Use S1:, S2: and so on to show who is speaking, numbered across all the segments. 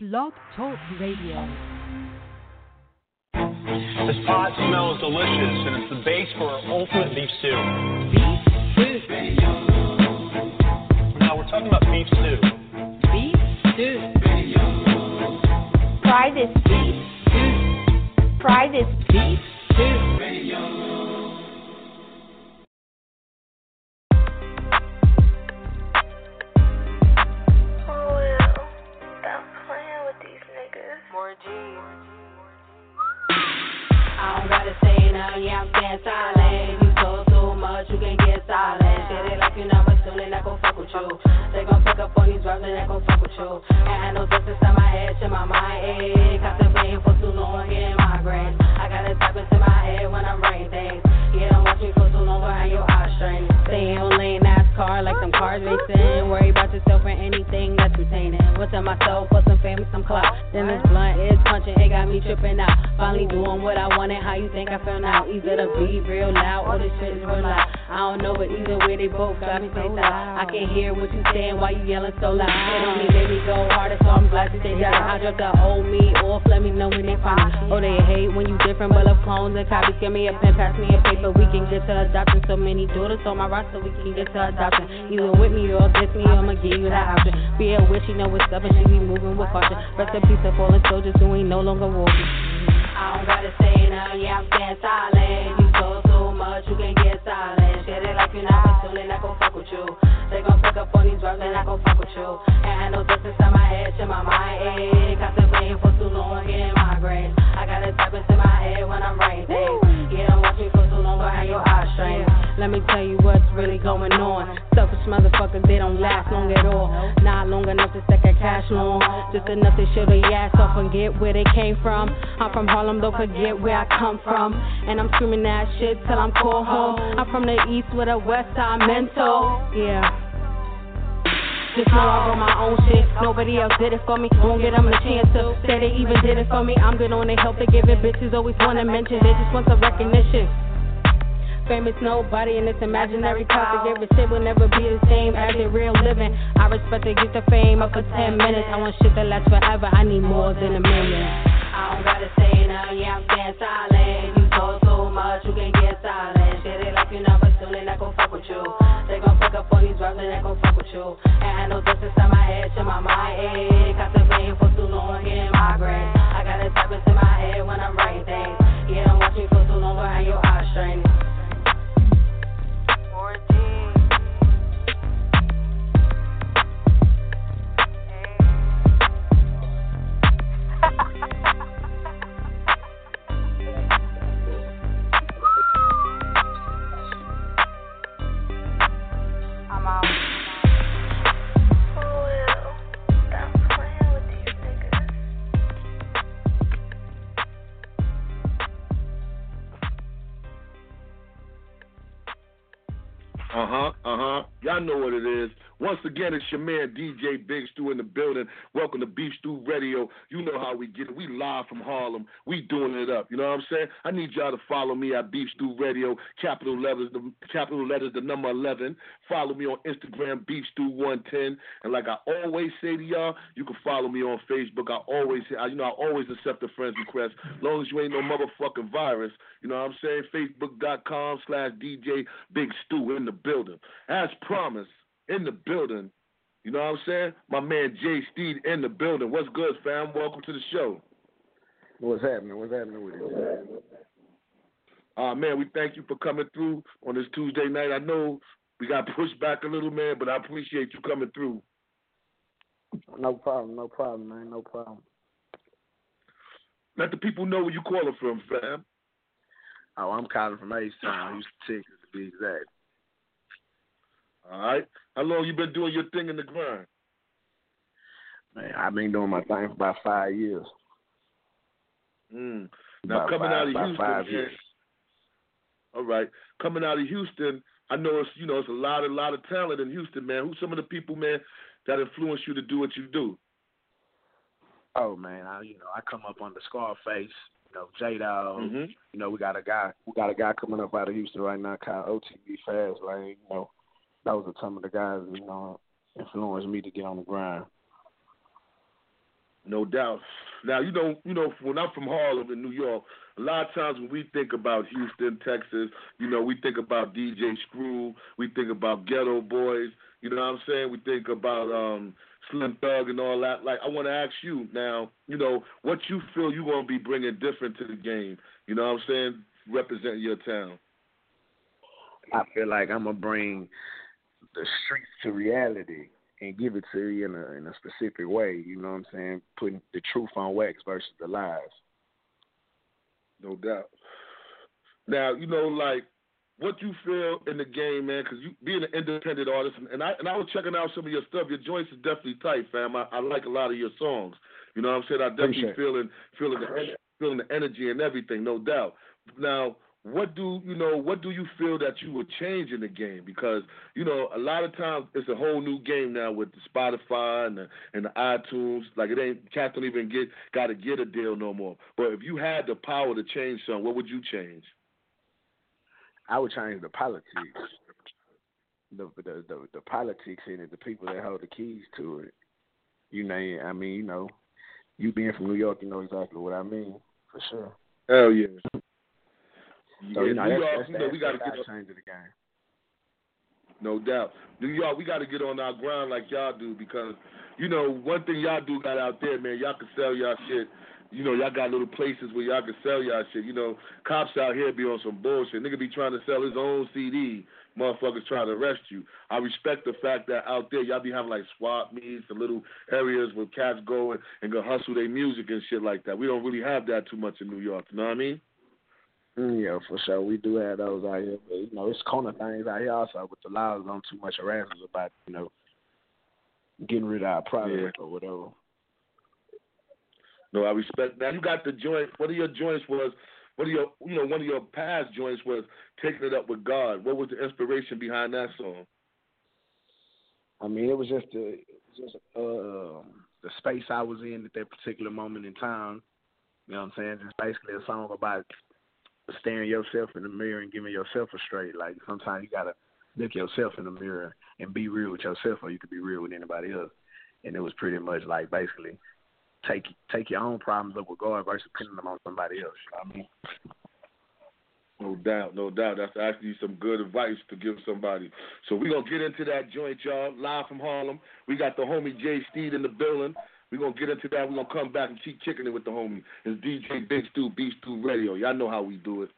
S1: Blog Talk Radio.
S2: This pot smells delicious, and it's the base for our ultimate beef stew.
S1: Beef stew.
S2: Now we're talking about beef stew.
S1: Beef stew.
S3: Try this beef stew. Try this beef
S4: can hear what you saying, why you yelling so loud. It only made me go harder, so I'm glad to stay down. I dropped the old me off, let me know when they find me. Oh, they hate when you different, but love clones and copies. Give me a pen, pass me a paper, we can get to adoption. So many daughters on my roster, we can get to adoption. Either with me or against me, I'ma give you that option. Be a witch, you know what's up, and she be moving with caution. Rest in peace to fallen soldiers who ain't no longer walking. I don't gotta say nothing, yeah, I'm staying silent. You talk too much, you can get silent. Shit it like you're not I gon' fuck with you. They gon' fuck up on these drugs, and I gon' fuck with you. And I know this inside my head, shit, my mind ache. Contemplating for too long, getting migraines. I gotta type into my head when I'm writing things. Yeah, don't watch me for behind your strain. Let me tell you what's really going on. Selfish motherfuckers, they don't last long at all. Not long enough to stack a cash long. Just enough to show the ass off and get where they came from. I'm from Harlem, don't forget where I come from. And I'm screaming that shit till I'm called home. I'm from the east with a west side mental. Yeah. Just know I wrote my own shit. Nobody else did it for me. Won't get them a chance to. Say they even did it for me. I'm good on their help. They give it. Bitches always wanna mention. They just want some recognition. Famous nobody in this imaginary topic. Every shit will never be the same as the real living. I respect to get the fame up for 10 minutes. I want shit that lasts forever. I need more than a million. I don't gotta say nothing, yeah, I'm staying silent. You talk too much, you can get silent. Shit it like you never soon, and I gon' fuck with you. They gon' fuck up on these drugs, and they gon' fuck with you. And I know this inside my head, shit, my mind ache. Contemplating for too long, getting migraine. I gotta type into my head when I'm writing things. Yeah, don't watch me for too long, behind your eyes strain.
S5: Once again, it's your man DJ Big Stew in the building. Welcome to Beef Stew Radio. You know how we get it. We live from Harlem. We doing it up. You know what I'm saying? I need y'all to follow me at Beef Stew Radio. Capital letters, the capital letters, the number 11. Follow me on Instagram, Beef Stew 110. And like I always say to y'all, you can follow me on Facebook. I always, you know, I always accept a friend's request, as long as you ain't no motherfucking virus. You know what I'm saying? Facebook.com slash DJ Big Stew in the building. As promised, in the building. You know what I'm saying? My man J Stead in the building. What's good, fam? Welcome to the show.
S6: What's happening? What's happening with you?
S5: Uh, man, we thank you for coming through on this Tuesday night. I know we got pushed back a little, man, but I appreciate you coming through.
S6: No problem, no problem, man, no problem.
S5: Let the people know where you calling from, fam.
S6: Oh, I'm calling from H Town, Houston, Texas to be exact.
S5: All right. How long you been doing your thing in the grind?
S6: Man, I've been doing my thing for about five years.
S5: Mm. Now
S6: About
S5: coming
S6: five-
S5: out of Houston,
S6: five years.
S5: All right, coming out of Houston, I know it's you know it's a lot, a lot of talent in Houston, man. Who's some of the people, man, that influence you to do what you do?
S6: Oh man, I you know I come up under Scarface, you know J Dog.
S5: Mhm.
S6: You know we got a guy, we got a guy coming up out of Houston right now called OTB Fast Lane. You know those are some of the guys you know influenced me to get on the grind.
S5: No doubt. Now you know, you know, when I'm from Harlem in New York, a lot of times when we think about Houston, Texas, you know, we think about DJ Screw, we think about Geto Boys, you know what I'm saying? We think about um Slim Thug and all that. Like, I want to ask you now, you know, what you feel you're gonna be bringing different to the game. You know what I'm saying? Representing your town.
S6: I feel like I'm gonna bring the streets to reality and give it to you in a in a specific way. You know what I'm saying? Putting the truth on wax versus the lies.
S5: No doubt. Now you know, like what you feel in the game, man, because you being an independent artist, and, I and I was checking out some of your stuff. Your joints is definitely tight, fam. I, I like a lot of your songs. You know what I'm saying? I definitely
S6: Appreciate
S5: feeling feeling the feeling the energy and everything, no doubt. Now, what do you know? What do you feel that you would change in the game? Because you know, a lot of times it's a whole new game now with the Spotify and the and the iTunes. Like it ain't cats don't even get got to get a deal no more. But if you had the power to change something, what would you change?
S6: I would change the politics. The the the, the politics in it, the people that hold the keys to it. You know, I mean, you know, you being from New York, you know exactly what I mean, for sure.
S5: Hell yeah.
S6: So
S5: yeah,
S6: you know,
S5: New York,
S6: that's,
S5: you know, we got to get
S6: change of the game.
S5: No doubt. New York, we got to get on our ground like y'all do because, you know, one thing y'all do got out there, man, y'all can sell y'all shit. You know, y'all got little places where y'all can sell y'all shit. You know, cops out here be on some bullshit. Nigga be trying to sell his own CD. Motherfuckers trying to arrest you. I respect the fact that out there y'all be having like swap meets and little areas where cats go and, and go hustle their music and shit like that. We don't really have that too much in New York. You know what I mean?
S6: Yeah, for sure. We do have those out here, but you know, it's corner things out here also with the laws on too much harassment about you know getting rid of our product or whatever.
S5: No, I respect that. You got the joint. One of your joints was, one of your, you know, one of your past joints was taking it up with God. What was the inspiration behind that song?
S6: I mean, it was just the just uh, the space I was in at that particular moment in time. You know what I'm saying? Just basically a song about staring yourself in the mirror and giving yourself a straight. Like sometimes you gotta look yourself in the mirror and be real with yourself, or you could be real with anybody else. And it was pretty much like basically take take your own problems up with God versus pinning them on somebody else. You know I mean?
S5: No doubt, no doubt. That's actually some good advice to give somebody. So we're gonna get into that joint, y'all. Live from Harlem. We got the homie J Stead in the building. We're gonna get into that. We're gonna come back and keep kicking it with the homie. It's DJ Big Stew, Beef Stew Radio. Y'all know how we do it.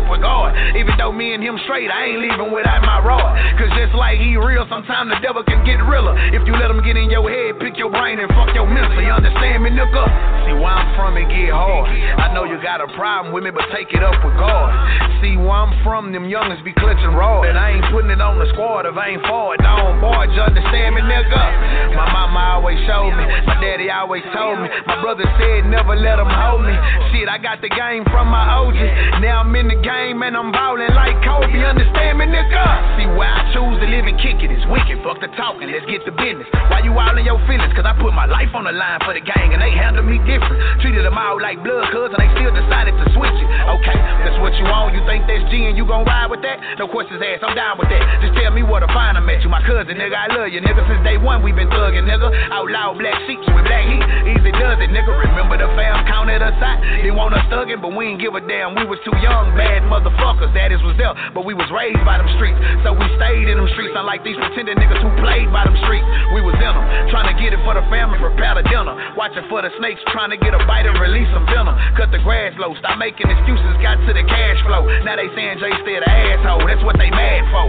S7: Up with God. Even though me and him straight, I ain't leaving without my rod. Cause just like he real, sometimes the devil can get realer. If you let him get in your head, pick your brain and fuck your mental. You understand me, nigga? See where I'm from, it get hard. I know you got a problem with me, but take it up with God. See where I'm from, them youngins be clutching raw. And I ain't putting it on the squad if I ain't forward. Don't barge, you understand me, nigga? My mama always showed me, my daddy always told me. My brother said never let them hold me. Shit, I got the game from my OG. Now I'm in the game and I'm ballin' like Kobe. Understand me, nigga? See where I choose to live and kick it is wicked. Fuck the talking, let's get to business. Why you all in your feelings? Cause I put my life on the line for the gang and they handle me different. Treated them all like blood cuz and they still decided to switch it. Okay, that's what you want. You think that's G and you gon' ride with that? No questions asked, I'm down with that. Just tell me where to find them at you. My cousin, nigga, I love you, nigga. Since day one we been thuggin', nigga. Outlaw black sheets with black heat. Easy does it, nigga. Remember the fam counted us out. They want us thuggin', but we ain't give a damn. We was too young, bad motherfuckers. Daddies was there, but we was raised by them streets. So we stayed in them streets, unlike these pretending niggas who played by them streets. We was in them, trying to get it for the family, prepare the dinner. Watching for the snakes, trying to get a bite and release some venom. Cut the grass low, stop making excuses, got to the cash flow. Now they saying Jay still the asshole, that's what they mad for.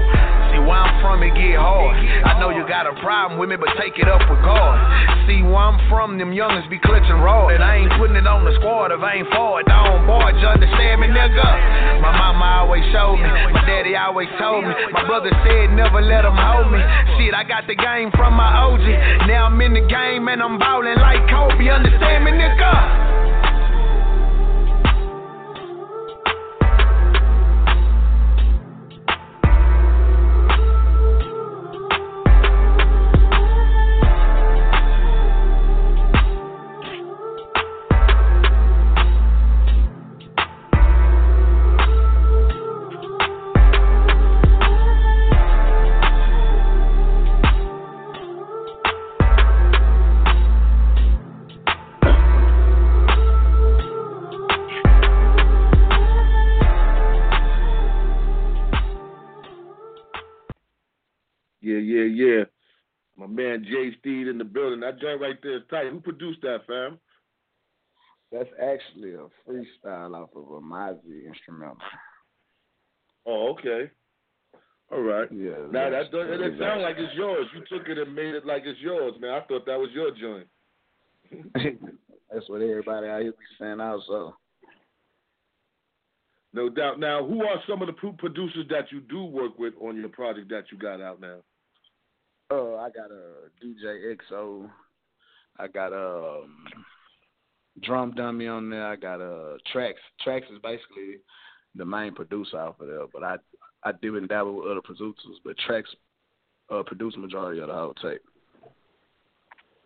S7: See where I'm from, it get hard. I know you got a problem with me, but take it up with God. See where I'm from, them youngins be clutching raw. And I ain't putting it on the squad if I ain't forward, on board. You understand me, nigga? My mama always showed me, my daddy always told me. My brother said never let them hold me. Shit, I got the game from my OG. Now I'm in the game and I'm ballin' like Kobe. Understand me, nigga?
S5: Man J Stead in the building. That joint right there is tight. Who produced that, fam?
S6: That's actually a freestyle off of a Mozzy instrumental.
S5: Oh, okay. All right.
S6: Yeah.
S5: Now that doesn't it
S6: that's
S5: sound like it's yours. You took it and made it like it's yours, man. I thought that was your joint.
S6: That's what everybody out here be saying also.
S5: No doubt. Now, who are some of the producers that you do work with on your project that you got out now?
S6: Uh, I got a DJ XO. I got a um, drum dummy on there. I got a uh, tracks. Tracks is basically the main producer off of there, but I I dip and dabble with other producers, but tracks uh produce majority of the whole tape.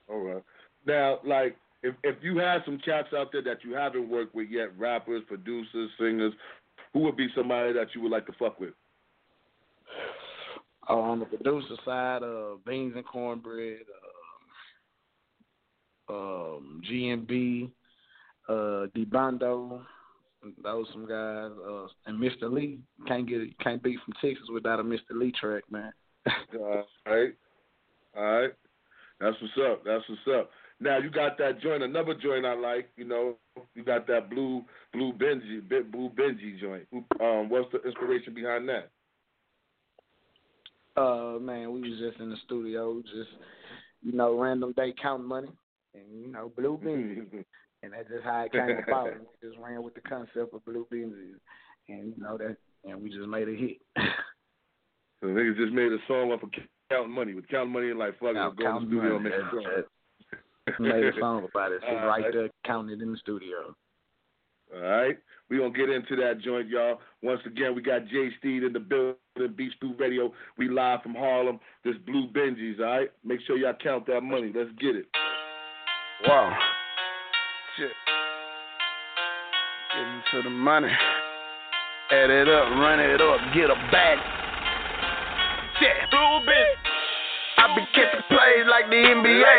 S5: All right. Now, like, if if you have some cats out there that you haven't worked with yet, rappers, producers, singers, who would be somebody that you would like to fuck with?
S6: Uh, on the producer side, uh, Beans and Cornbread, uh, um, GMB, uh, DeBondo, those some guys, uh, and Mr. Lee. Can't get can't beat from Texas without a Mr. Lee track, man.
S5: All right. All right. That's what's up. That's what's up. Now you got that joint, another joint I like. You know, you got that blue, blue Benji, blue Benji joint. Um, what's the inspiration behind that?
S6: Uh, man, we was just in the studio, just you know, random day counting money, and you know, blue beans, and that's just how it came about. we just ran with the concept of blue beans, and you know that, and we just made a hit.
S5: So niggas just made a song off of counting money. With counting money and like fuck it, go to the studio and
S6: money,
S5: make a song.
S6: made a song about it.
S5: All
S6: right
S5: right.
S6: there, counting it in the studio.
S5: All right. We're going to get into that joint, y'all. Once again, we got J Stead in the building, Beef Stew Radio. We live from Harlem. This Blue Benji's, all right? Make sure y'all count that money. Let's get it.
S7: Wow. Shit. Getting to the money. Add it up, run it up, get a bag. Blue bitch. I been catching plays like the NBA.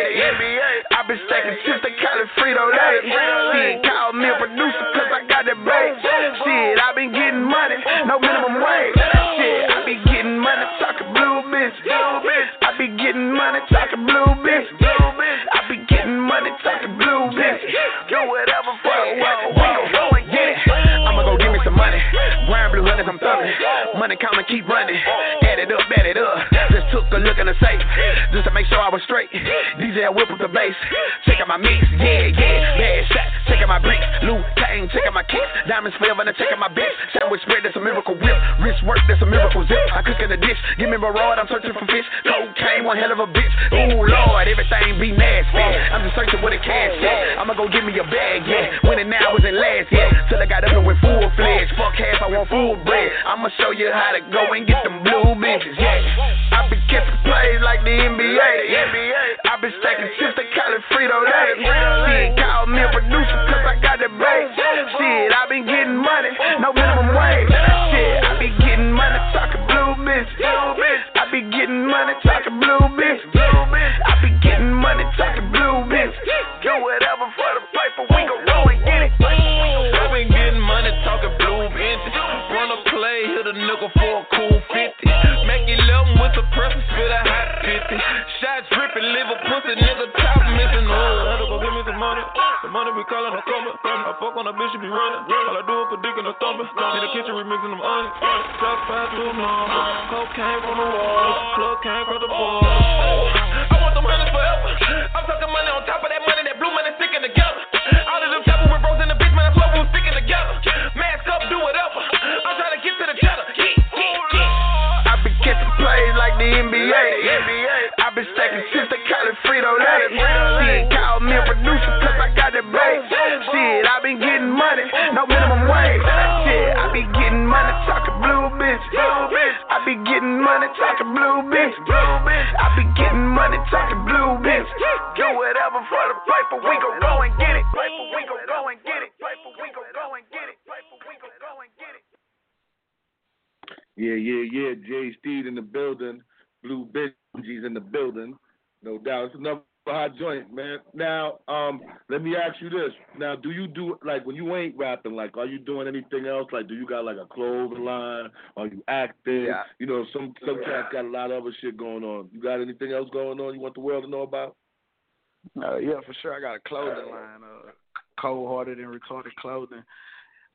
S7: I been stacking since they call it Frito Lay. Shit, call me a producer cause I got that bait. Shit, I been getting money, no minimum wage. Shit, I be getting money, talking blue bitch. I be getting money, talking blue bitch. I be getting money, talking blue bitch. Do whatever for some money. Brown blue hundreds, I'm thugging. Money and keep running. Add it up, add it up. Took a look in the safe. Just to make sure I was straight. DJ I whip with the bass. Check out my mix, yeah, yeah. Bad shot, out my bricks. Lou Tang ain't checking my kicks. Diamonds forever, and checking my bitch. Sandwich spread, that's a miracle whip. Wrist work, that's a miracle zip. I cook in the dish. Give me my rod, I'm searching for fish. Cocaine, one hell of a bitch. Ooh, Lord, everything be nasty. I'm just searching with a cash at. I'ma go get me a bag, yeah. Winning now wasn't last yet. Till I got up and went full fledged. Fuck half, I want full bread. I'ma show you how to go and get them blue bitches, yeah. I be catching plays like the NBA. I been stacking chips, they call it Frito Lay. Shit, call me a producer, the base. Shit, I been getting money, no minimum wage. Shit, I be getting money, talking blue bitch. I be getting money, talking blue bitch. I be getting money, talking blue bitch. Do whatever for the paper, we gon' go and get it.
S8: I been getting money, talking blue vintage. Wanna play, hit a nickel for a cool 50. The money be calling, I fuck on a bitch, she be running. All I do is put dick in the thumbing. In the kitchen, remixing them onions. Drop five to number. Cocaine from the wall. Club came from the ball. I want them hundreds forever. I'm talking money on top of that money, that blue money sticking together. All of them chopper with bros in the bitch, man, I swear we was sticking together. Mask up, do whatever. I'm trying to get to the cheddar.
S7: I been catching plays like the NBA. I been stacking chips, they call it Frito Lay. Shit, call me a producer, the base. Shit, I been getting money, no minimum wage. Shit, I be getting money, talking blue bitch. I be getting money, talking blue bitch. I be getting money, talking blue bitch. Do whatever for the paper, we gon' go and get it. Go and get it. Paper, we gon' go and get it. Paper, we gon' go and get it.
S5: Yeah, yeah, yeah. J Stead in the building. Blue Benji's in the building. No doubt. It's another hot joint, man. Now, um, let me ask you this. Now, do you do like when you ain't rapping? Like, are you doing anything else? Like, do you got like a clothing line? Are you acting?
S6: Yeah.
S5: You know, some some cats got a lot of other shit going on. You got anything else going on? You want the world to know about?
S6: Uh, yeah, for sure. I got a clothing line, uh, cold hearted and recorded clothing.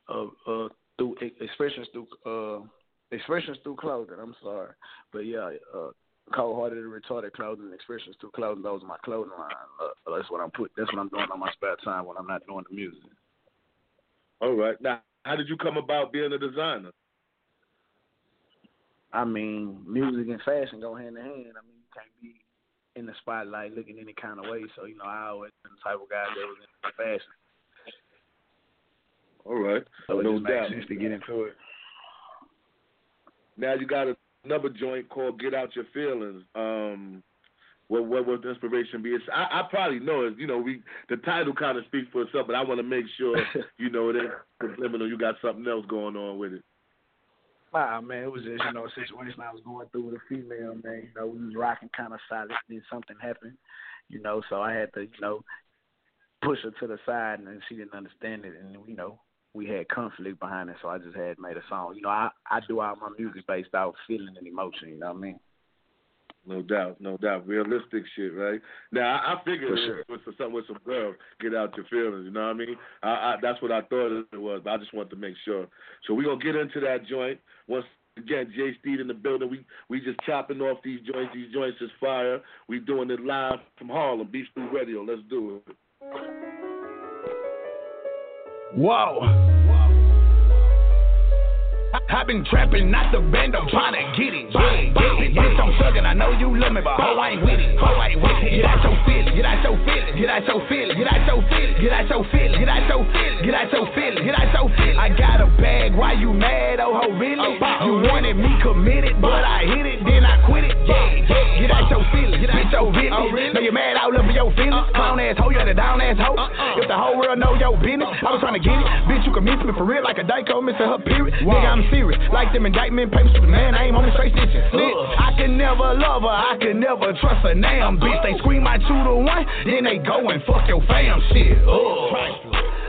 S6: Uh, uh, through expressions through uh, expressions through clothing. I'm sorry, but yeah, uh, cold hearted and retarded clothing, expressions through clothing. Those are my clothing line. Uh, that's what I'm put. That's what I'm doing on my spare time when I'm not doing the music.
S5: All right. Now, how did you come about being a designer?
S6: I mean, music and fashion go hand in hand. I mean, you can't be in the spotlight looking any kind of way. So you know, I always been the type of guy that was in fashion.
S5: All right.
S6: So it
S5: no
S6: just makes
S5: doubt.
S6: sense to get into it.
S5: Now you got another joint called "Get Out Your Feelings." Um, what what would the inspiration be? It's, I, I probably know it. You know, we the title kind of speaks for itself, but I want to make sure you know that subliminal. You got something else going on with it.
S6: Nah, man, it was just you know a situation I was going through with a female man. You know, we was rocking kind of solid, then something happened. You know, so I had to you know push her to the side, and she didn't understand it, and you know we had conflict behind it. So I just had made a song. You know, I I do all my music based off feeling and emotion. You know what I mean?
S5: No doubt, no doubt. Realistic shit, right? Now I, I figured
S6: For
S5: it was for something with some girls. Get out your feelings. You know what I mean? I, I, that's what I thought it was, but I just wanted to make sure. So we're gonna get into that joint once. Again, J Stead in the building. We we just chopping off these joints. These joints is fire. We doing it live from Harlem, Beef Stew Radio. Let's do it.
S7: Whoa. I've been trapping, not the band, I'm trying to get it. Yeah, yeah, I'm thuggin', I know you love me, but ho, I ain't with it. Ho, I ain't with it. Get out your feelings, get out your feelings, get out your feelings, get out your feelings, get out your feelings, get out your feelings, get out your feelings, get out your feelings. I got a bag, why you mad, oh ho, really? You wanted me committed, but I hit it, then I quit it. Yeah, yeah, get out your feelings, get out your feelings. Know you mad all over your feelings. Clown ass hoe, you had a down ass hoe. If the whole world know your business, I was trying to get it. Bitch, you can miss me for real like a dyko, missing her period. Nigga, I'm serious. Like them indictment papers the man, I ain't on the straight. Snitch. I can never love her, I can never trust a damn bitch. They scream my two to one, then they go and fuck your fam shit.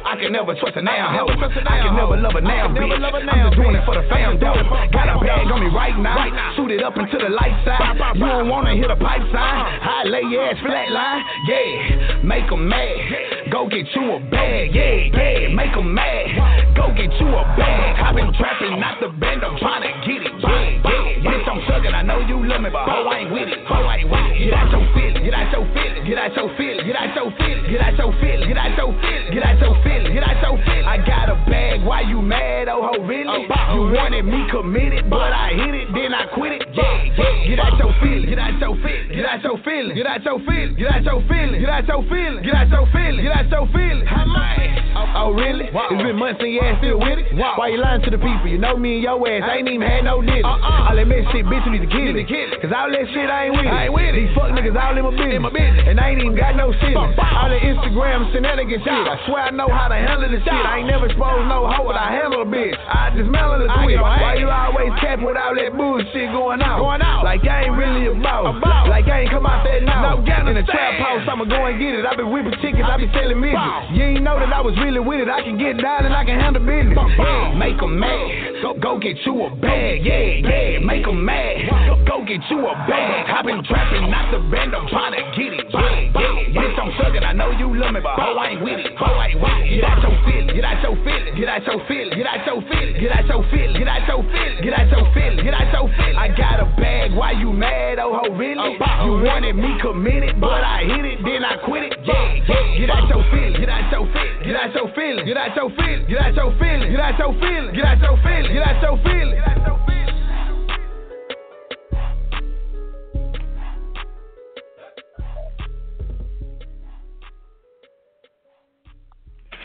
S7: I can never trust a damn hoe. I can never love a damn bitch. I'm just doing it for the fam though. Got a bag on me right now. Shoot it up into the light side. You don't wanna hit a pipe sign. I lay your ass flat line. Yeah, make 'em mad. Go get you a bag. Yeah, yeah, make 'em mad. Go get you a bag. I've been trapping, not the band. I'm trying to get it. Yeah, yeah, bitch, I'm thuggin'. I know you love me, but ho, I ain't with it. Ho, I ain't with it. Get out your feelings. Get out your feelings. Get out your feelings. Get out your feelings. Get out your feelings. Get out your feelings. Get out your feelings. Get out your feelings. I got a bag, why you mad, oh ho, really? Oh, oh, you wanted me committed, but I hit it, then I quit it. Yeah, yeah. Get out your feelings, get out your feelings, get out your feelings, get out your feelings, get out your feelings, get out your feelings, get out your feelings, get out your feelings. How much? Oh, oh really? It's been months and your ass still with it? Why you lying to the people? You know me and your ass, I ain't even had no diss. Uh-uh. All that mess shit, bitch, you need to kill it. Cause all that shit, I ain't with it. I ain't with it. These fuck niggas all in my business. And I ain't even got no shit. All the Instagram shenanigans shit. I swear I know how to handle the shit. I ain't never exposed no hoe, I handle a bitch. I dismantle the twist. Why you always cap with all that bullshit going out? Going out. Like I ain't really about. about. Like I ain't come out there now. No, in the trap house, I'ma go and get it. I been whipping tickets, I been selling midgets. You ain't know that I was really with it. I can get down and I can handle business. Yeah, make them mad. Go, go get you a bag. Yeah, yeah, make them mad. Go, go get you a bag. I been trapping, not the band. I'm trying to get it. Yeah, yeah, bitch, I'm sucking. I know you love me, but ho, I ain't with it. Ho, I ain't with it. Get out your feelings. Get out your feelings. Get out your feelings. Get out your feelings. Get out your feelings. Get out your feelings. Get out your feelings. Get out your feelings. I got a bag. Why you mad? Oh, ho, really? You wanted me committed, but I hit it, then I quit it. Yeah, yeah. Get out your feelings. Get out your feelings. Get out your feelings. Get out your feelings. Get out your feelings. Get out your feelings. Get out your feelings. Get out your feelings. Get out your feelings.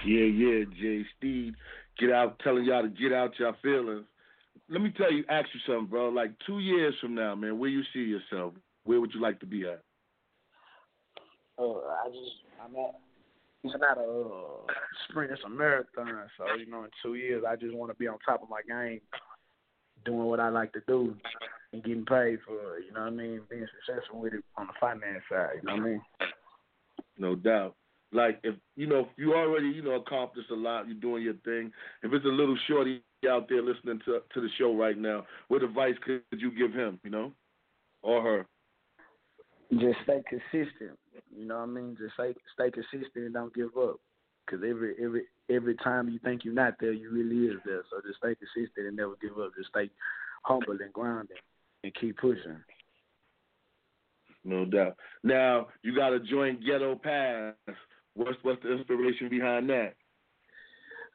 S5: Yeah, yeah, J Stead. Get out, telling y'all to get out your feelings. Let me tell you, ask you something, bro. Like two years from now, man, where you see yourself? Where would you like to be at?
S6: Uh, I just, I'm at. It's not a uh, sprint; it's a marathon. So you know, in two years, I just want to be on top of my game, doing what I like to do, and getting paid for it. You know what I mean? Being successful with it on the finance side. You know what I mean?
S5: No doubt. Like if you know if you already you know accomplished a lot, you're doing your thing. If it's a little shorty out there listening to to the show right now, what advice could you give him? You know, or her?
S6: Just stay consistent. You know what I mean? Just stay stay consistent and don't give up. Cause every every every time you think you're not there, you really is there. So just stay consistent and never give up. Just stay humble and grounded and keep pushing.
S5: No doubt. Now you got to join Ghetto Pass. What's what's the inspiration behind that?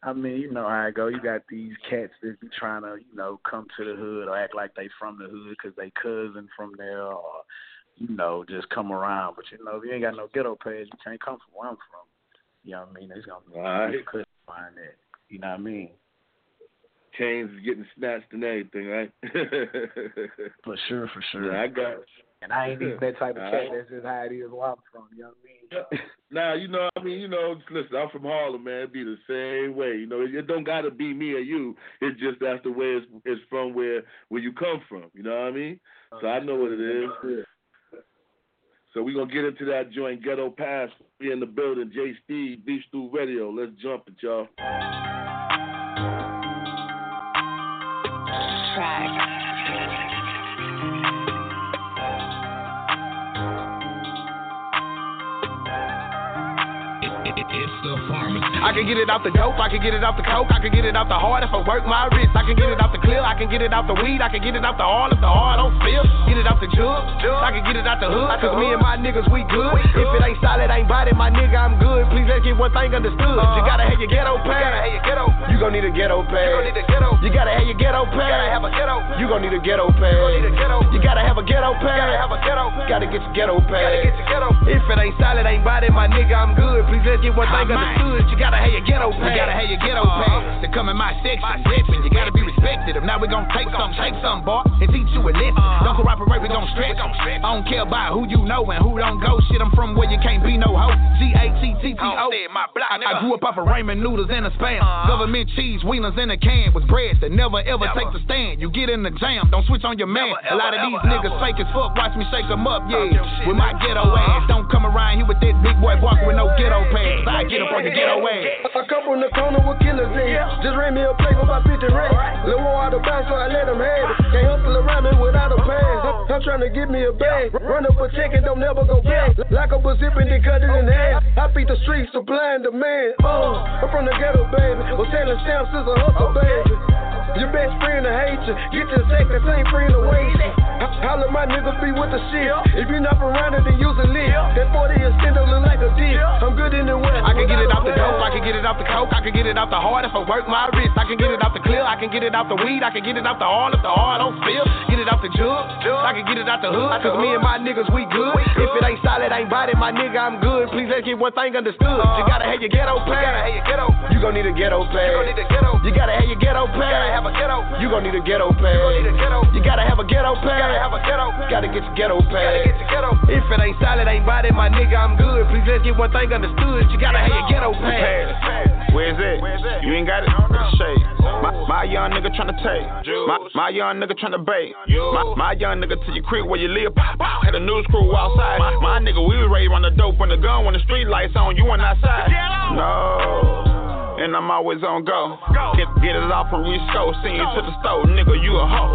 S6: I mean, you know how I go. You got these cats that be trying to, you know, come to the hood or act like they from the hood because they cousin from there, or you know, just come around. But you know, if you ain't got no ghetto page, you can't come from where I'm from. You know what I mean? It's gonna be
S5: right.
S6: difficult to find that. You know what I mean?
S5: Chains is getting snatched and everything, right?
S6: For sure, for sure.
S5: Yeah, I got.
S6: And I ain't even that type of
S5: All
S6: cat.
S5: right.
S6: That's just how it is where I'm from. You know what I mean?
S5: Now you know, I mean, you know, listen, I'm from Harlem, man. It be the same way. You know, it don't gotta be me or you. It's just that's the way it's, it's from where where you come from. You know what I mean? So I know what it is. So we're gonna get into that joint Ghetto Pass. We in the building, J Stead, Beef Stew Radio. Let's jump it, y'all.
S7: It's the. I can get it out the dope, I can get it out the coke, I can get it out the heart if I work my wrist. I can get it out the clear, I can get it out the weed, I can get it out the all if the heart don't spill. Get it out the jug, I can get it out the hood, cause me and my niggas, we good. If it ain't solid, ain't body, my nigga, I'm good. Please let's get one thing understood. You gotta have your ghetto pass. You gon' need a ghetto pass. You gotta have your ghetto pass. You gon' need a ghetto pass. You gotta have a ghetto pass. Gotta get your ghetto pass. If it ain't solid, ain't body, my nigga, I'm good. Please let's get one thing understood. You gotta have your ghetto pass. You gotta have your ghetto pass. Uh-huh. To come in my section, section, you gotta be respected. If not, we gon' take some, take some, boy, and teach you a lesson. Don't cooperate, we gon' stretch. I don't care about who you know and who don't go. Shit, I'm from where you can't be no hoe. G A T T T O. I I grew up off of ramen noodles and a spam. Government cheese, wheelers in a can with breads that never ever take the stand. You get in the jam, don't switch on your man. A lot of these niggas fake as fuck, watch me shake shake 'em up, yeah. With my ghetto ass, don't come around here with that big boy walk with no ghetto pants. I get up on your ghetto ass.
S9: I come from the corner with killers in. Just ran me a plate for about 50 racks. Lil' war out of bounds, so I let him have it. Can't hustle around me without a pass. I'm trying to get me a bag. Run up a check and don't never go back. Like a zipping, then cut it in half. I beat the streets, supply and demand. Uh, I'm from the ghetto, baby. Was selling stamps since a hustle, baby. Your best friend to hate you. Get to your second same friend to waste you. Holla my niggas be with the shit. If you not around it, then use a lid. That 40 extender look like a dick. I'm good in the west.
S7: I can get it out the dope, I can get it out the coke, I can get it out the hard if I work my wrist. I can get it out the clear, I can get it out the weed, I can get it out the all if the all don't spill. Get it out the jug, I can get it out the hood. Cause me and my niggas, we good. If it ain't solid, ain't body, my nigga, I'm good. Please let's get one thing understood. You uh-huh. gotta have your ghetto pass. You gon' need a ghetto pass. You gotta have your ghetto pass. You gon' need a ghetto pad. You gotta have a ghetto pass. Gotta have a ghetto. Gotta get your ghetto pass. If it ain't solid, ain't body, my nigga, I'm good. Please let's get one thing understood. You gotta have your ghetto pad.
S10: Where's it? You ain't got it? Shade. My, my young nigga tryna take. My, my young nigga tryna bait. My, my young nigga to your crib where you live. Pow, pow. Had a news crew outside. My, my nigga, we was ready on the dope when the gun, when the street lights on. You went outside. No. And I'm always on go. Get, get it off from Risco. Send you to the store. Nigga, you a hoe.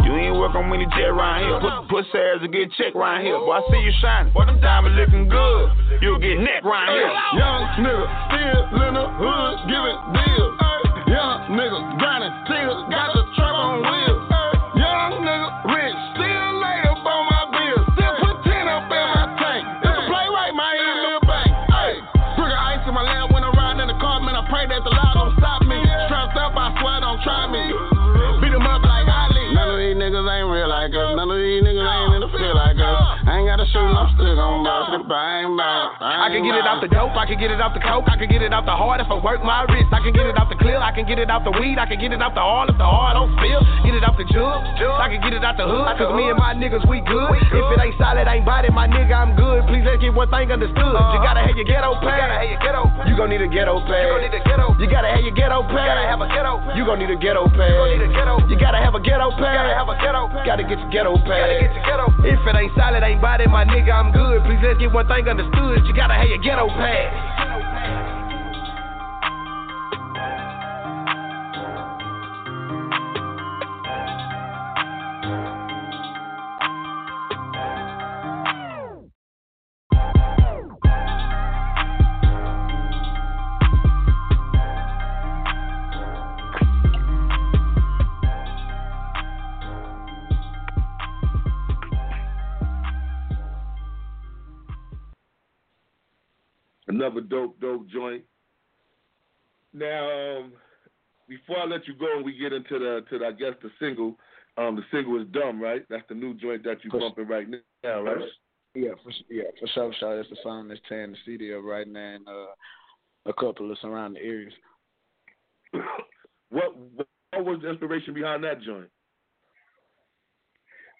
S10: You ain't working when you jet around here. Put, pussy ass to get check around here. Boy, I see you shining. Boy, them diamonds looking good. You'll get neck around here.
S9: Young nigga, still in the hood, giving deals. Young nigga, grinding, still got the trap on wheels. I
S7: can get it out the dope, I can get it out the coke, I can get it out the hard if I work my wrist. I can get it out the clear, I can get it out the weed, I can get it out the all if the hard don't spill. Get it out the jug, I can get it out the hood. Cause me and my niggas, we good. If it ain't solid, ain't body, my nigga, I'm good. Please let's get one thing understood. You gotta have your ghetto pass. You gon' need a ghetto pass. You gotta have your ghetto pass. You gon' need a ghetto pass. You gotta have a ghetto pass. Gotta get your ghetto pass. If it ain't solid, ain't body, my nigga, I'm good. Please let's one thing understood. You gotta have your ghetto pass.
S5: Dope, dope joint. Now, um, before I let you go and we get into the to the, I guess the single, um, the single is dumb, right? That's the new joint that you
S6: For-
S5: bumping right now, right?
S6: Yeah, for yeah, for sure, sure. That's the song that's tearing the city up right now in uh, a couple of surrounding areas.
S5: What what was the inspiration behind that joint?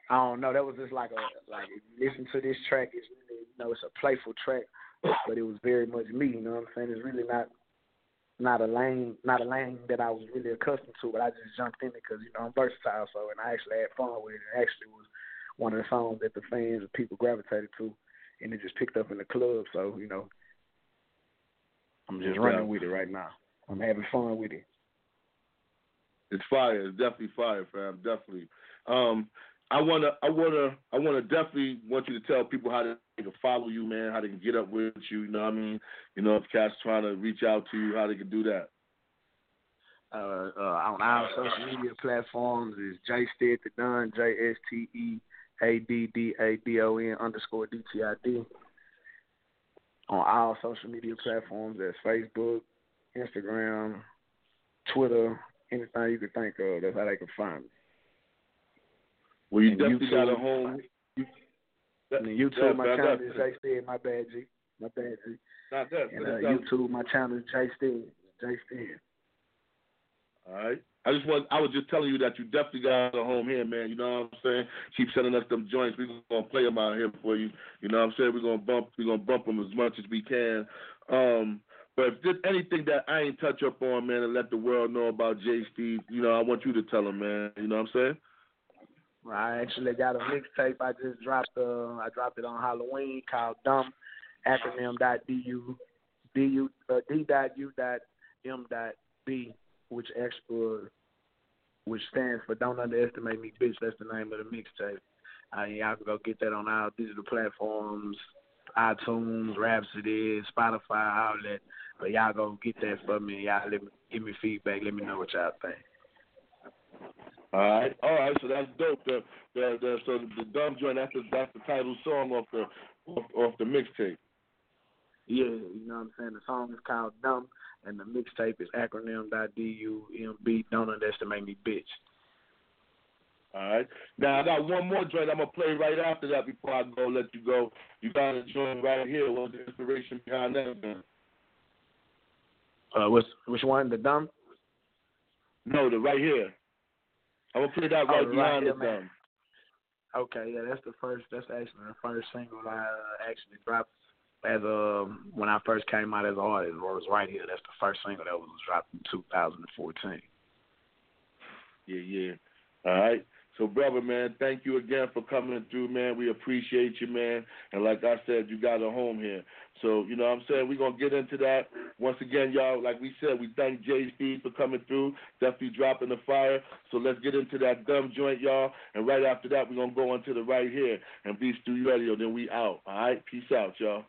S6: I don't know. That was just like a like if you listen to this track. It's you know it's a playful track, but it was very much me. You know what I'm saying? It's really not not a lane not a lane that I was really accustomed to, but I just jumped in it because you know I'm versatile. So and I actually had fun with it. It actually was one of the songs that the fans and people gravitated to, and it just picked up in the club. So you know I'm just running with it right now. I'm having fun with it.
S5: It's fire. It's definitely fire, fam. Definitely. Um, I wanna, I wanna, I wanna definitely want you to tell people how they can follow you, man. How they can get up with you. You know what I mean? You know, if cats trying to reach out to you, how they can do that.
S6: uh, uh, on our social media platforms is J Stead the Don, J S T E A D D A D O N underscore D T I D. On all social media platforms, that's Facebook, Instagram, Twitter, anything you can think of. That's how they can find me.
S5: Well, you
S6: And
S5: definitely got a home.
S6: And then YouTube, my
S5: Yeah,
S6: channel
S5: that's-
S6: is J Stead. My bad, G. My bad, G.
S5: Not that.
S6: And uh, YouTube, my channel is J Stead. J Stead.
S5: All right. I just want. I was just telling you that you definitely got a home here, man. You know what I'm saying? Keep sending us them joints. We're gonna play them out here for you. You know what I'm saying? We're gonna bump. We're gonna bump them as much as we can. Um, but if there's anything that I ain't touch up on, man, and let the world know about J. Stead, you know, I want you to tell them, man. You know what I'm saying?
S6: I actually got a mixtape I just dropped. Uh, I dropped it on Halloween called Dumb acronym dot du du uh, d dot u dot m dot b, which actually which stands for Don't Underestimate Me, Bitch. That's the name of the mixtape. Uh, y'all can go get that on our digital platforms, iTunes, Rhapsody, Spotify, all that. But y'all go get that for me. Y'all let me give me feedback. Let me know what y'all think.
S5: All right, all right. So that's dope. The the, the so the dumb joint. That's the that's the title song off the off, off the mixtape.
S6: Yeah, you know what I'm saying. The song is called Dumb, and the mixtape is acronym D U M B. Don't underestimate me, bitch.
S5: All right. Now I got one more joint I'm gonna play right after that before I go let you go. You got a joint right here. What's the inspiration behind that?
S6: Uh, which which one? The dumb?
S5: No, the right here. I'm gonna play that
S6: Oh,
S5: right behind the
S6: man. Okay, yeah, that's the first. That's actually the first single I uh, actually dropped as um when I first came out as an artist. Or was right here. That's the first single that was dropped in 2014.
S5: Yeah, yeah. All right. So, brother, man, thank you again for coming through, man. We appreciate you, man. And like I said, you got a home here. So, you know what I'm saying? We're going to get into that. Once again, y'all, like we said, we thank J Stead for coming through, definitely dropping the fire. So let's get into that dumb joint, y'all. And right after that, we're going to go into the right here and Beef Stew Radio. Then we out. All right? Peace out, y'all.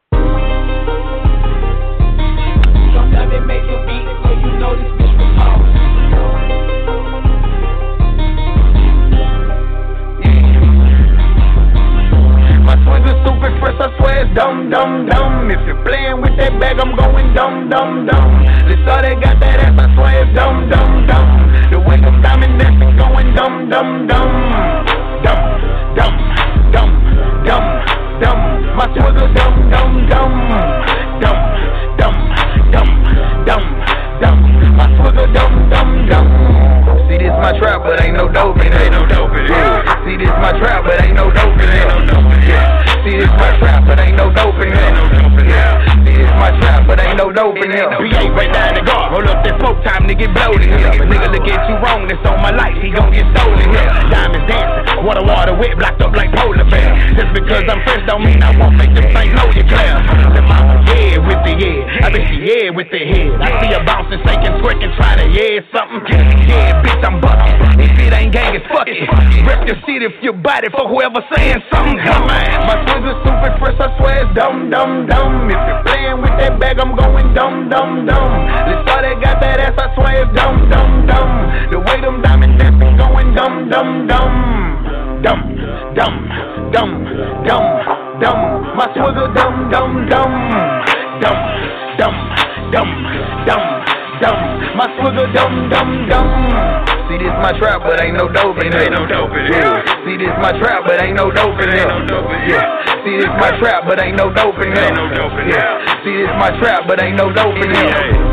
S11: Make beat so you know this bitch was.
S7: My are stupid fresh, I swear it's dumb, dumb, dumb. If you're playing with that bag, I'm going dumb, dumb, dumb. This all they got that ass, I swear it's dumb, dumb, dumb. The way them diamond dancing going dumb, dumb, dumb. Dumb, dumb, dumb, dumb, dumb. My swings are dumb, dumb, dumb. Dumb, dumb, dumb, dumb, dumb. My are dumb, dumb, dumb. See this my trap, but ain't no dope in it. Ain't no dope in it. Yeah. See this my trap, but ain't no dope in it. Ain't no dope in it. Yeah. See this my trap, but ain't no dope in it. It. See this my trap, but ain't no dope in it.
S12: PA right down the guard. Roll up that smoke time to get blowed in here. If a nigga look at you wrong, that's on my life. He gon' get stolen here. Diamonds dancing, water, water, wet, blocked up like polar bear. Just because I'm fresh don't mean I won't make them things know you clear. The mama, yeah, with the yeah. I bet she yeah with the head. I see her bouncing, sinking, twerking, try to yeah something. Yeah, bitch, I'm bucking. If it ain't gang, it's fuck it. Rep your seat if your body for whoever saying something. Come on.
S7: My swings are stupid fresh, I swear it's dumb, dumb, dumb. If you're playing with that bag, I'm going dumb, dumb, dumb. All they got that ass, I swear it's dumb, dumb, dumb. The way them diamond dancing going dumb, dumb, dumb. Dumb, dumb, dumb, dumb, dumb. My are dumb, dumb, dumb. Dumb, dumb, dumb, dumb, dumb. My swings are dumb, dumb, dumb. See this my trap, but ain't no dope in it. Ain't no dope in it. Yeah. See this my trap, but ain't no dope in it. Ain't no dope in it. Yeah. See this my trap, but ain't no dope in it. Ain't no dope in it. Yeah. See this my trap, but ain't no dope in it.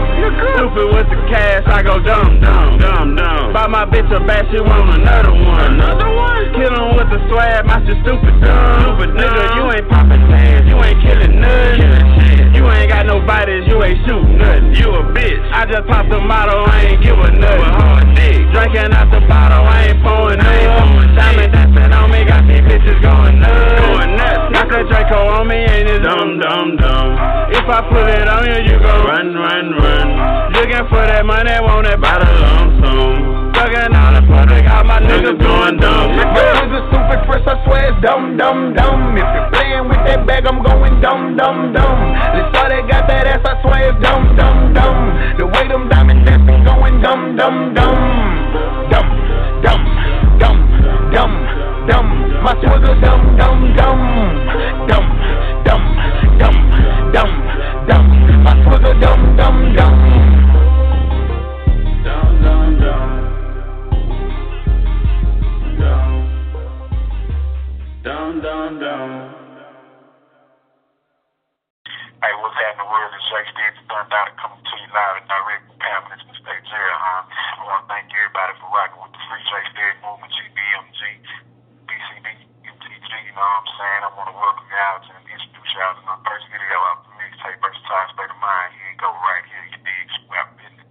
S13: Stupid with the cash, I go dumb, dumb, dumb, dumb. Buy my bitch a bag, she want another one. Another one? Kill him with the swag, my shit stupid dumb. Stupid nigga, you ain't popping tags, you ain't killing nothing. You ain't got no bodies, you ain't shooting nothing. You a bitch. I just popped the motto, I ain't give a nothing. hard dick. Drinking out the bottle, I ain't pouring nothing. Diamond dancing on me, got these bitches going nuts. Going nuts. Got that Draco on me, ain't it dumb, dumb, dumb. If I put it on you, you go run, run, run. Looking for that money, want it by the lump sum. Thugging on the product, got my niggas going dumb.
S7: My swings are stupid fresh, I swear it's dumb, dumb, dumb. If you're playing with that bag, I'm going dumb, dumb, dumb. This all they got that ass, I swear it's dumb, dumb, dumb. The way them diamond dancing going dumb, dumb, dumb. Dumb, dumb, dumb, dumb, dumb. My swings dumb, dumb, dumb. Dumb, dumb, dumb, dumb, dumb. My swings dumb, dumb, dumb.
S13: Dumb, Dumb, dumb, dumb.
S14: Hey, what's happening, world? It's Jake Stevens, done down coming to you live and direct from Pam Lychner the state jail, huh? I want to thank everybody for rocking with the Free J Stead movement, GBMG, BCB, MTG, you know what I'm saying? I want to welcome y'all to and introduce y'all to my first video out the mixtape, Versatile State of Mind. Here you go, right here, you dig? Square business.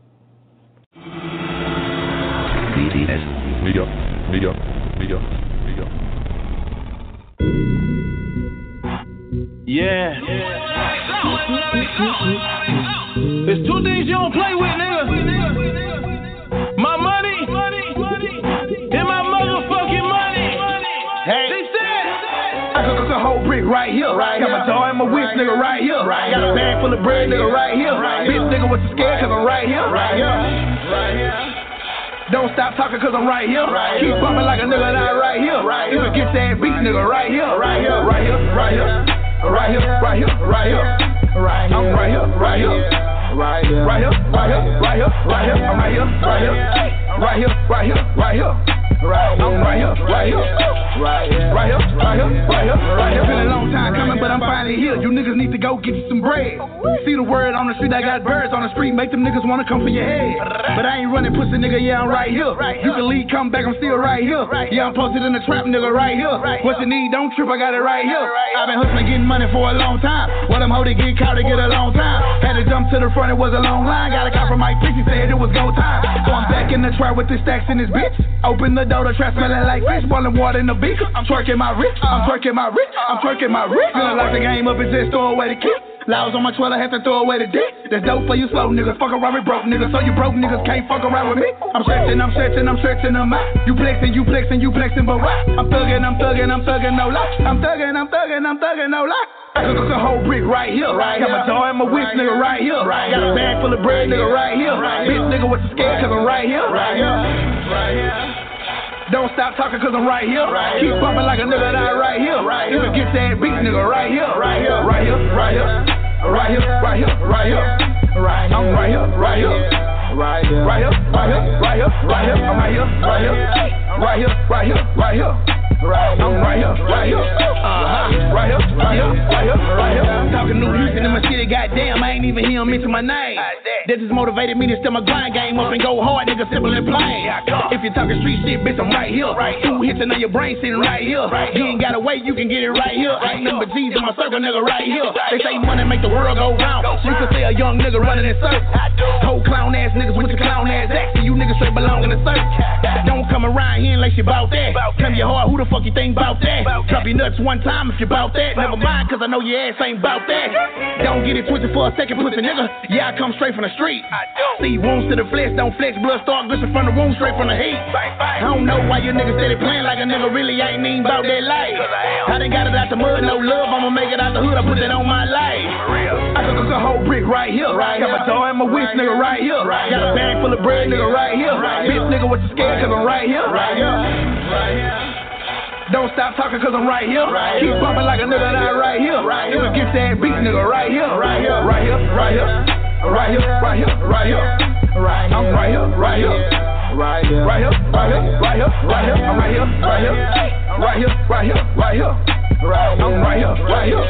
S15: BDS. Media, media, media, media.
S16: Yeah. There's two things you don't play with, nigga. My money and my motherfucking money.
S7: Hey.
S16: They said.
S7: I cook a whole brick right here. Right Got my jaw and my whip, nigga, right here.
S16: Right
S7: Got a bag full of bread, nigga, right here.
S16: Right
S7: Bitch, nigga, what you scared, cause I'm right here.
S16: Right here. Right here.
S12: Don't stop talking cause I'm right here. Keep bumping like a nigga that right here. If it gets that beat, nigga, right here. Right here, right here, right here. Right here, right here, right here. Right here. I'm right here, right here. Right here, right here, right here, right here, right here. I'm right here, right here. Right here, right here, right here. Right, I'm right here, right here, right here, right here, right here, right here, right here. Been a long time coming, but I'm finally here. You niggas need to go get you some bread. See the word on the street, I got birds on the street, make them niggas wanna come for your head. But I ain't running pussy, nigga, yeah, I'm right here. You can leave, come back, I'm still right here. Yeah, I'm posted in the trap, nigga, right here. What you need, don't trip, I got it right here. I've been hustling, getting money for a long time. What I'm holding, get caught to get a long time. Had to the front, it was a long line. Got a call from Mike Pixie, said it was go time. So I'm back in the trap with the stacks in this bitch. Open the door, the trap smelling like fish, boiling water in the beaker. I'm twerking my wrist, I'm twerking my wrist, I'm twerking my wrist. Feeling like the game up and just throw away the kick. Lows on my 12, I have to throw away the dick. That's dope for you slow niggas. Fuck around with broke niggas. So you broke niggas can't fuck around with me. I'm stretching, I'm stretching, I'm stretching them out. You flexing, you flexing, you flexing, but what? I'm thugging, I'm thugging, I'm thugging, no lie. I'm thugging, I'm thugging, I'm thugging, no lie. I can cook a whole brick right here. Got my jaw and my whip, nigga, right here. Got a bag full of bread, nigga, right here. Bitch, nigga, what you scared? Cause I'm right here. Right here. Right here. Don't stop talking cause I'm right here. Keep bumping like a nigga that right here. If it gets that beat, nigga, right here. Right here, right here, right here. Right here, right here, right here. Right here. I'm right here, right here. Right here, right here, right here, right here, right here. I'm right here, right here. Right here, right here, right here. Right, I'm right here, right here. Uh-huh. Right here, right here, right here, right here. Talking New Houston in my city, goddamn, I ain't even hear him mention my name. That just motivated me to step my grind game up and go hard, nigga, simple and plain. If you're talking street shit, bitch, I'm right here. Two hits and on your brain sitting right here. You ain't got to wait, you can get it right here. Ain't number G's in my circle, nigga, right here. They say money make the world go round. You can say a young nigga running in circles. Whole clown ass niggas with your clown ass accent. You niggas straight belong in the circle. Don't come around here unless you bout that. Come your heart, who the fuck you think bout that? Drop your nuts one time if you bout that. Never mind, cause I know your ass ain't bout that. Don't get it twisted for a second, pussy nigga. Yeah, I come straight from the street. See wounds to the flesh, don't flex, blood start gushing from the wound straight from the heat. I don't know why you niggas steady playing like a nigga really ain't even bout that life. I done got it out the mud, no love, I'ma make it out the hood, I put that on my life. I could cook a whole brick right here. Got my jaw and my whisk, nigga, right here. Got a bag full of bread, nigga, right here. Bitch, nigga, what you scared, cause I'm right here. Right here. Right here. Don't stop talking cause I'm right here. Keep bumping like a nigga that right here. If it gets that beat, nigga, right here. Right here, right here, right here. Right here, right here, right here. Right here. I'm right here, right here. Right here, right here, right here, right here, right here. I'm right here, right here. Right here, right here, right here. Right, here. I'm right here, right here.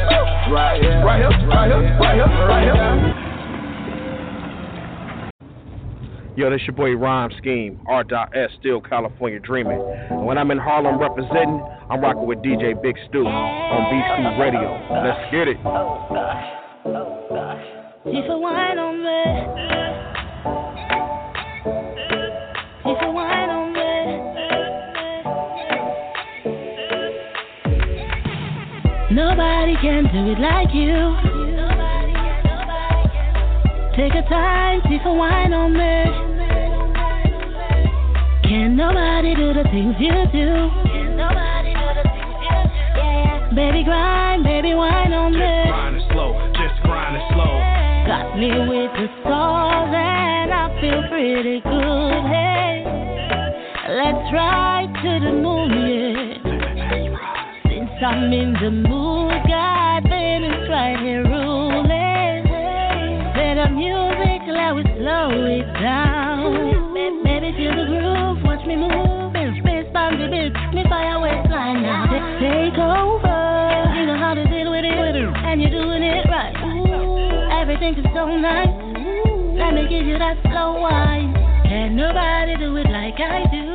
S12: Right here, right here, right here, right here, right here.
S17: Yo, this your boy Rhyme Scheme, R.S. Still California Dreaming. And when I'm in Harlem representing, I'm rocking with DJ Big Stew on Stew Radio. Let's get it.
S18: A wine on me. If a on me. Nobody can do it like you. Take a time, take a wine on me. Can nobody do the things you do? Can nobody do the things you do? Yeah, baby grind, baby wine on me.
S12: Just grind it slow, just grind it slow.
S18: Got me with the stars and I feel pretty good. Hey, let's ride to the moon, yeah. Since I'm in the mood, God, baby's right here ruling. Play the music, let slow it down. Baby, feel the groove, watch me move. Me fire. Take over, you know how to deal with it, and you're doing it right. Everything is so nice. You. Can nobody do it like I do?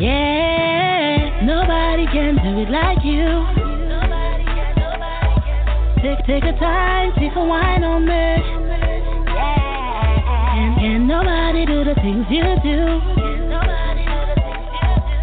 S18: Yeah, nobody can do it like you. Take, a time, take a wine on me. Yeah. And can nobody do the things you do?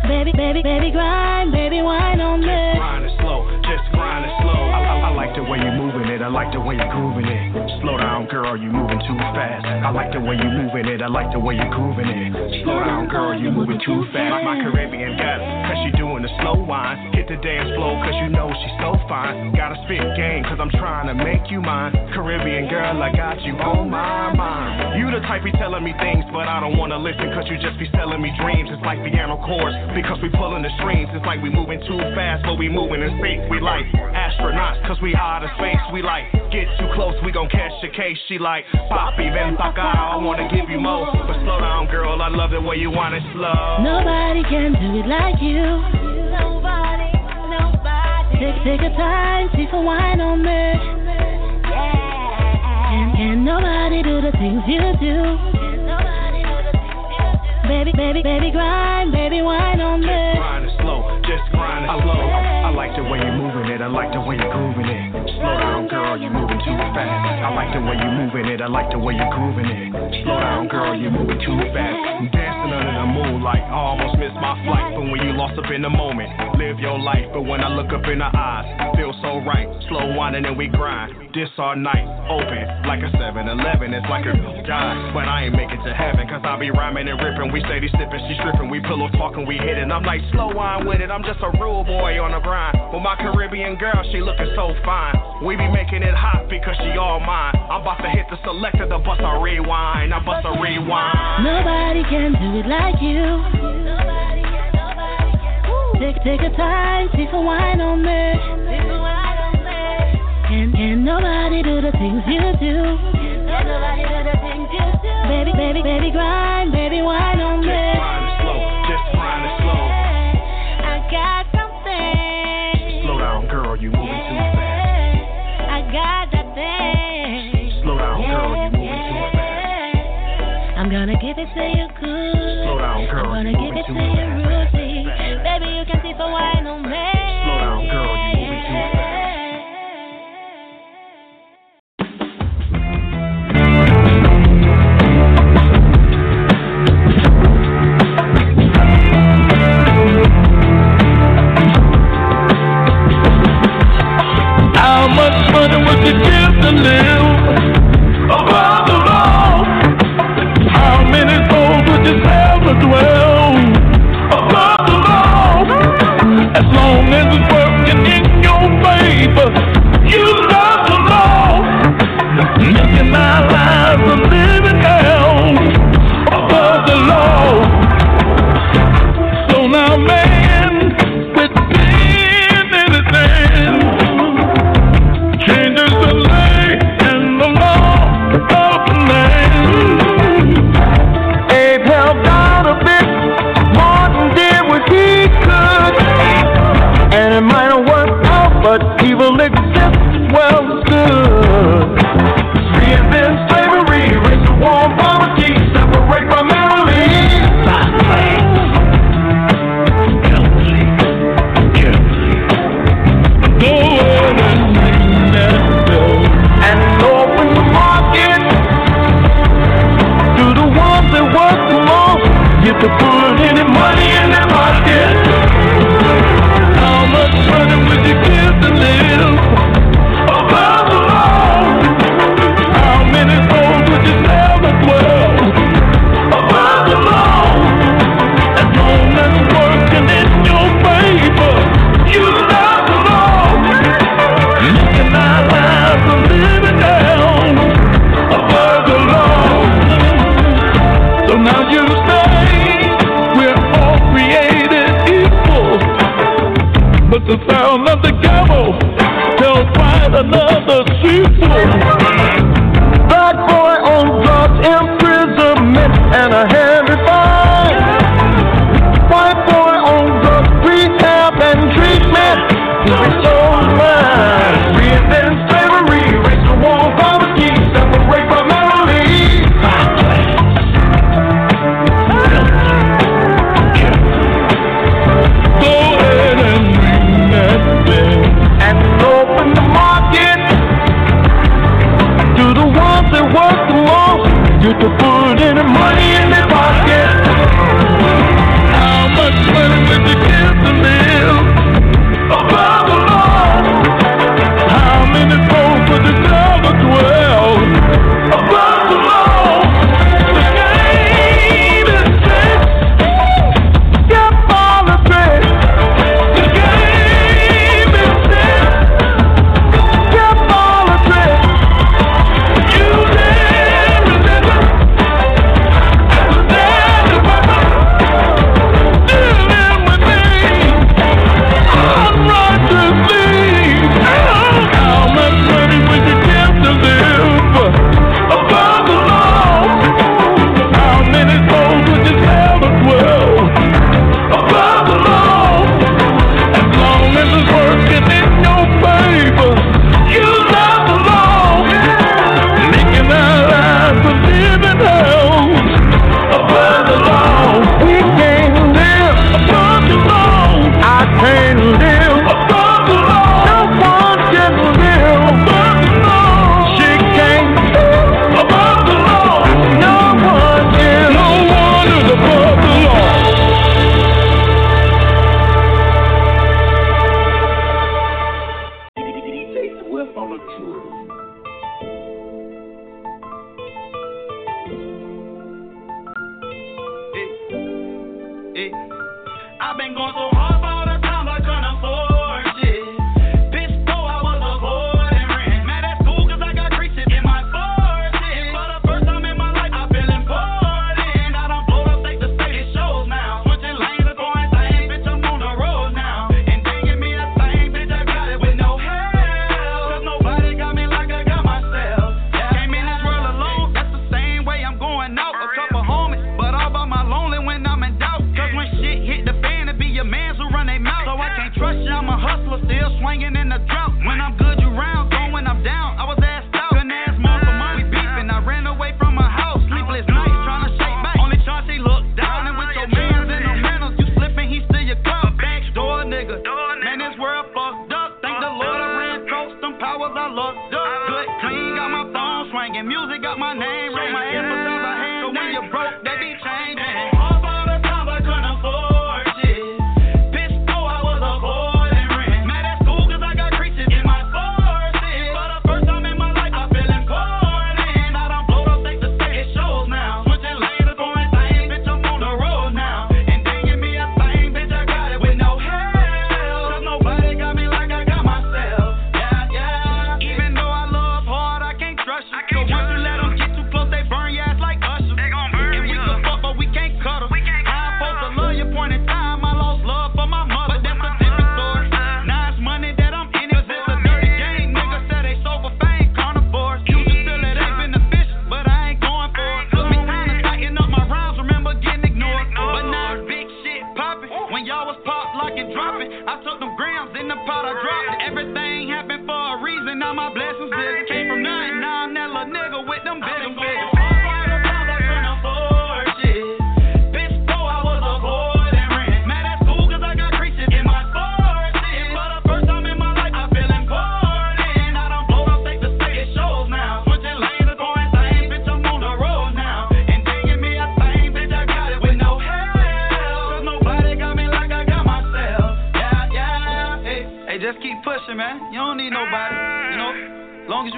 S18: Baby, baby, baby, grind, baby, wine on me.
S12: Just grind it slow, just grind it slow. I, I, I like the way you're moving it, I like the way you're grooving it. Slow down, girl, you moving too fast. I like the way you're moving it, I like the way you're grooving it. Slow down, girl, you moving too fast. My Caribbean got cause she doing the slow wine. Hit the
S19: dance floor, cause you know she's so fine. Gotta spit game, cause I'm trying to make you mine. Caribbean girl, I got you on my mind. You the type be telling me things, but I don't wanna listen, cause you just be selling me dreams. It's like piano chords, because we pulling the strings. It's like we moving too fast, but we moving in space. We like astronauts, cause we out of space. We like get too close, we gon' catch the case. She like, Papi, ven pa' acá, I wanna give you more. But slow down, girl, I love the way you want it slow.
S18: Nobody can do it like you. Nobody, nobody. Take, take a time, take a wine on me. Yeah. And, and nobody do the things you do. Baby, baby, baby, grind, baby, wine on me.
S19: Just grind it slow, just grind it slow. I like the way you're moving it, I like the way you're grooving it. Slow down, girl, you're moving too fast. I like the way you're moving it, I like the way you're grooving it. Slow down, girl, you're moving too fast. I'm dancing under the moonlight, I almost missed my flight. But when you lost up in the moment, live your life. But when I look up in her eyes, feel so right. Slow winding and we grind. This our night, open like a 7-Eleven. It's like a guy, but I ain't make it to heaven. Cause I be rhyming and ripping. We steady sipping, she stripping. We pillow talking, we hitting. I'm like slow wine with it. I'm just a real boy on the grind. With my Caribbean girl, she looking so fine. We be making it hot because she all mine. I'm about to hit the selector, the bust a rewind. I bust a rewind.
S18: Nobody can do it like you. Take, take a time, take a wine on me. Nobody do the things you do. Nobody do the things you do. Baby, baby, baby, grind, baby, wine on me.
S19: Just grind it slow.
S18: I got something.
S19: Slow down, girl, you moving too fast.
S18: I got that thing.
S19: Slow down, girl, you moving too fast.
S18: I'm gonna give it to you good.
S19: Slow down, girl,
S18: I'm gonna
S19: you
S18: give it to you. Baby, you can see for wine on me.
S16: Above the law? How many souls would you sell to dwell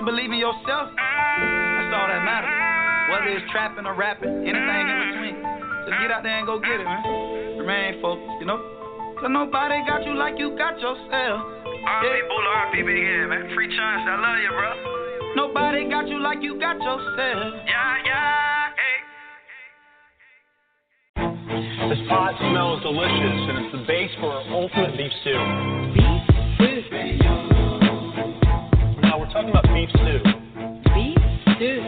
S11: believe in yourself, that's all that matters. Whether it's trapping or rapping, anything in between. Just get out there and go get it, man. Remain focused, you know? Cause nobody got you like you got yourself.
S8: R.P. R.P. Big Head, man. Free chance, I love you, bro.
S11: Nobody got you like you got yourself.
S8: Yeah, yeah, hey.
S2: This pot smells delicious, and it's the base for our ultimate beef stew. Beef, beef, beef talking about beef stew.
S1: Beef stew.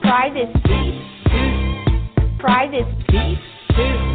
S3: Fry this beef stew. Fry this beef
S1: stew.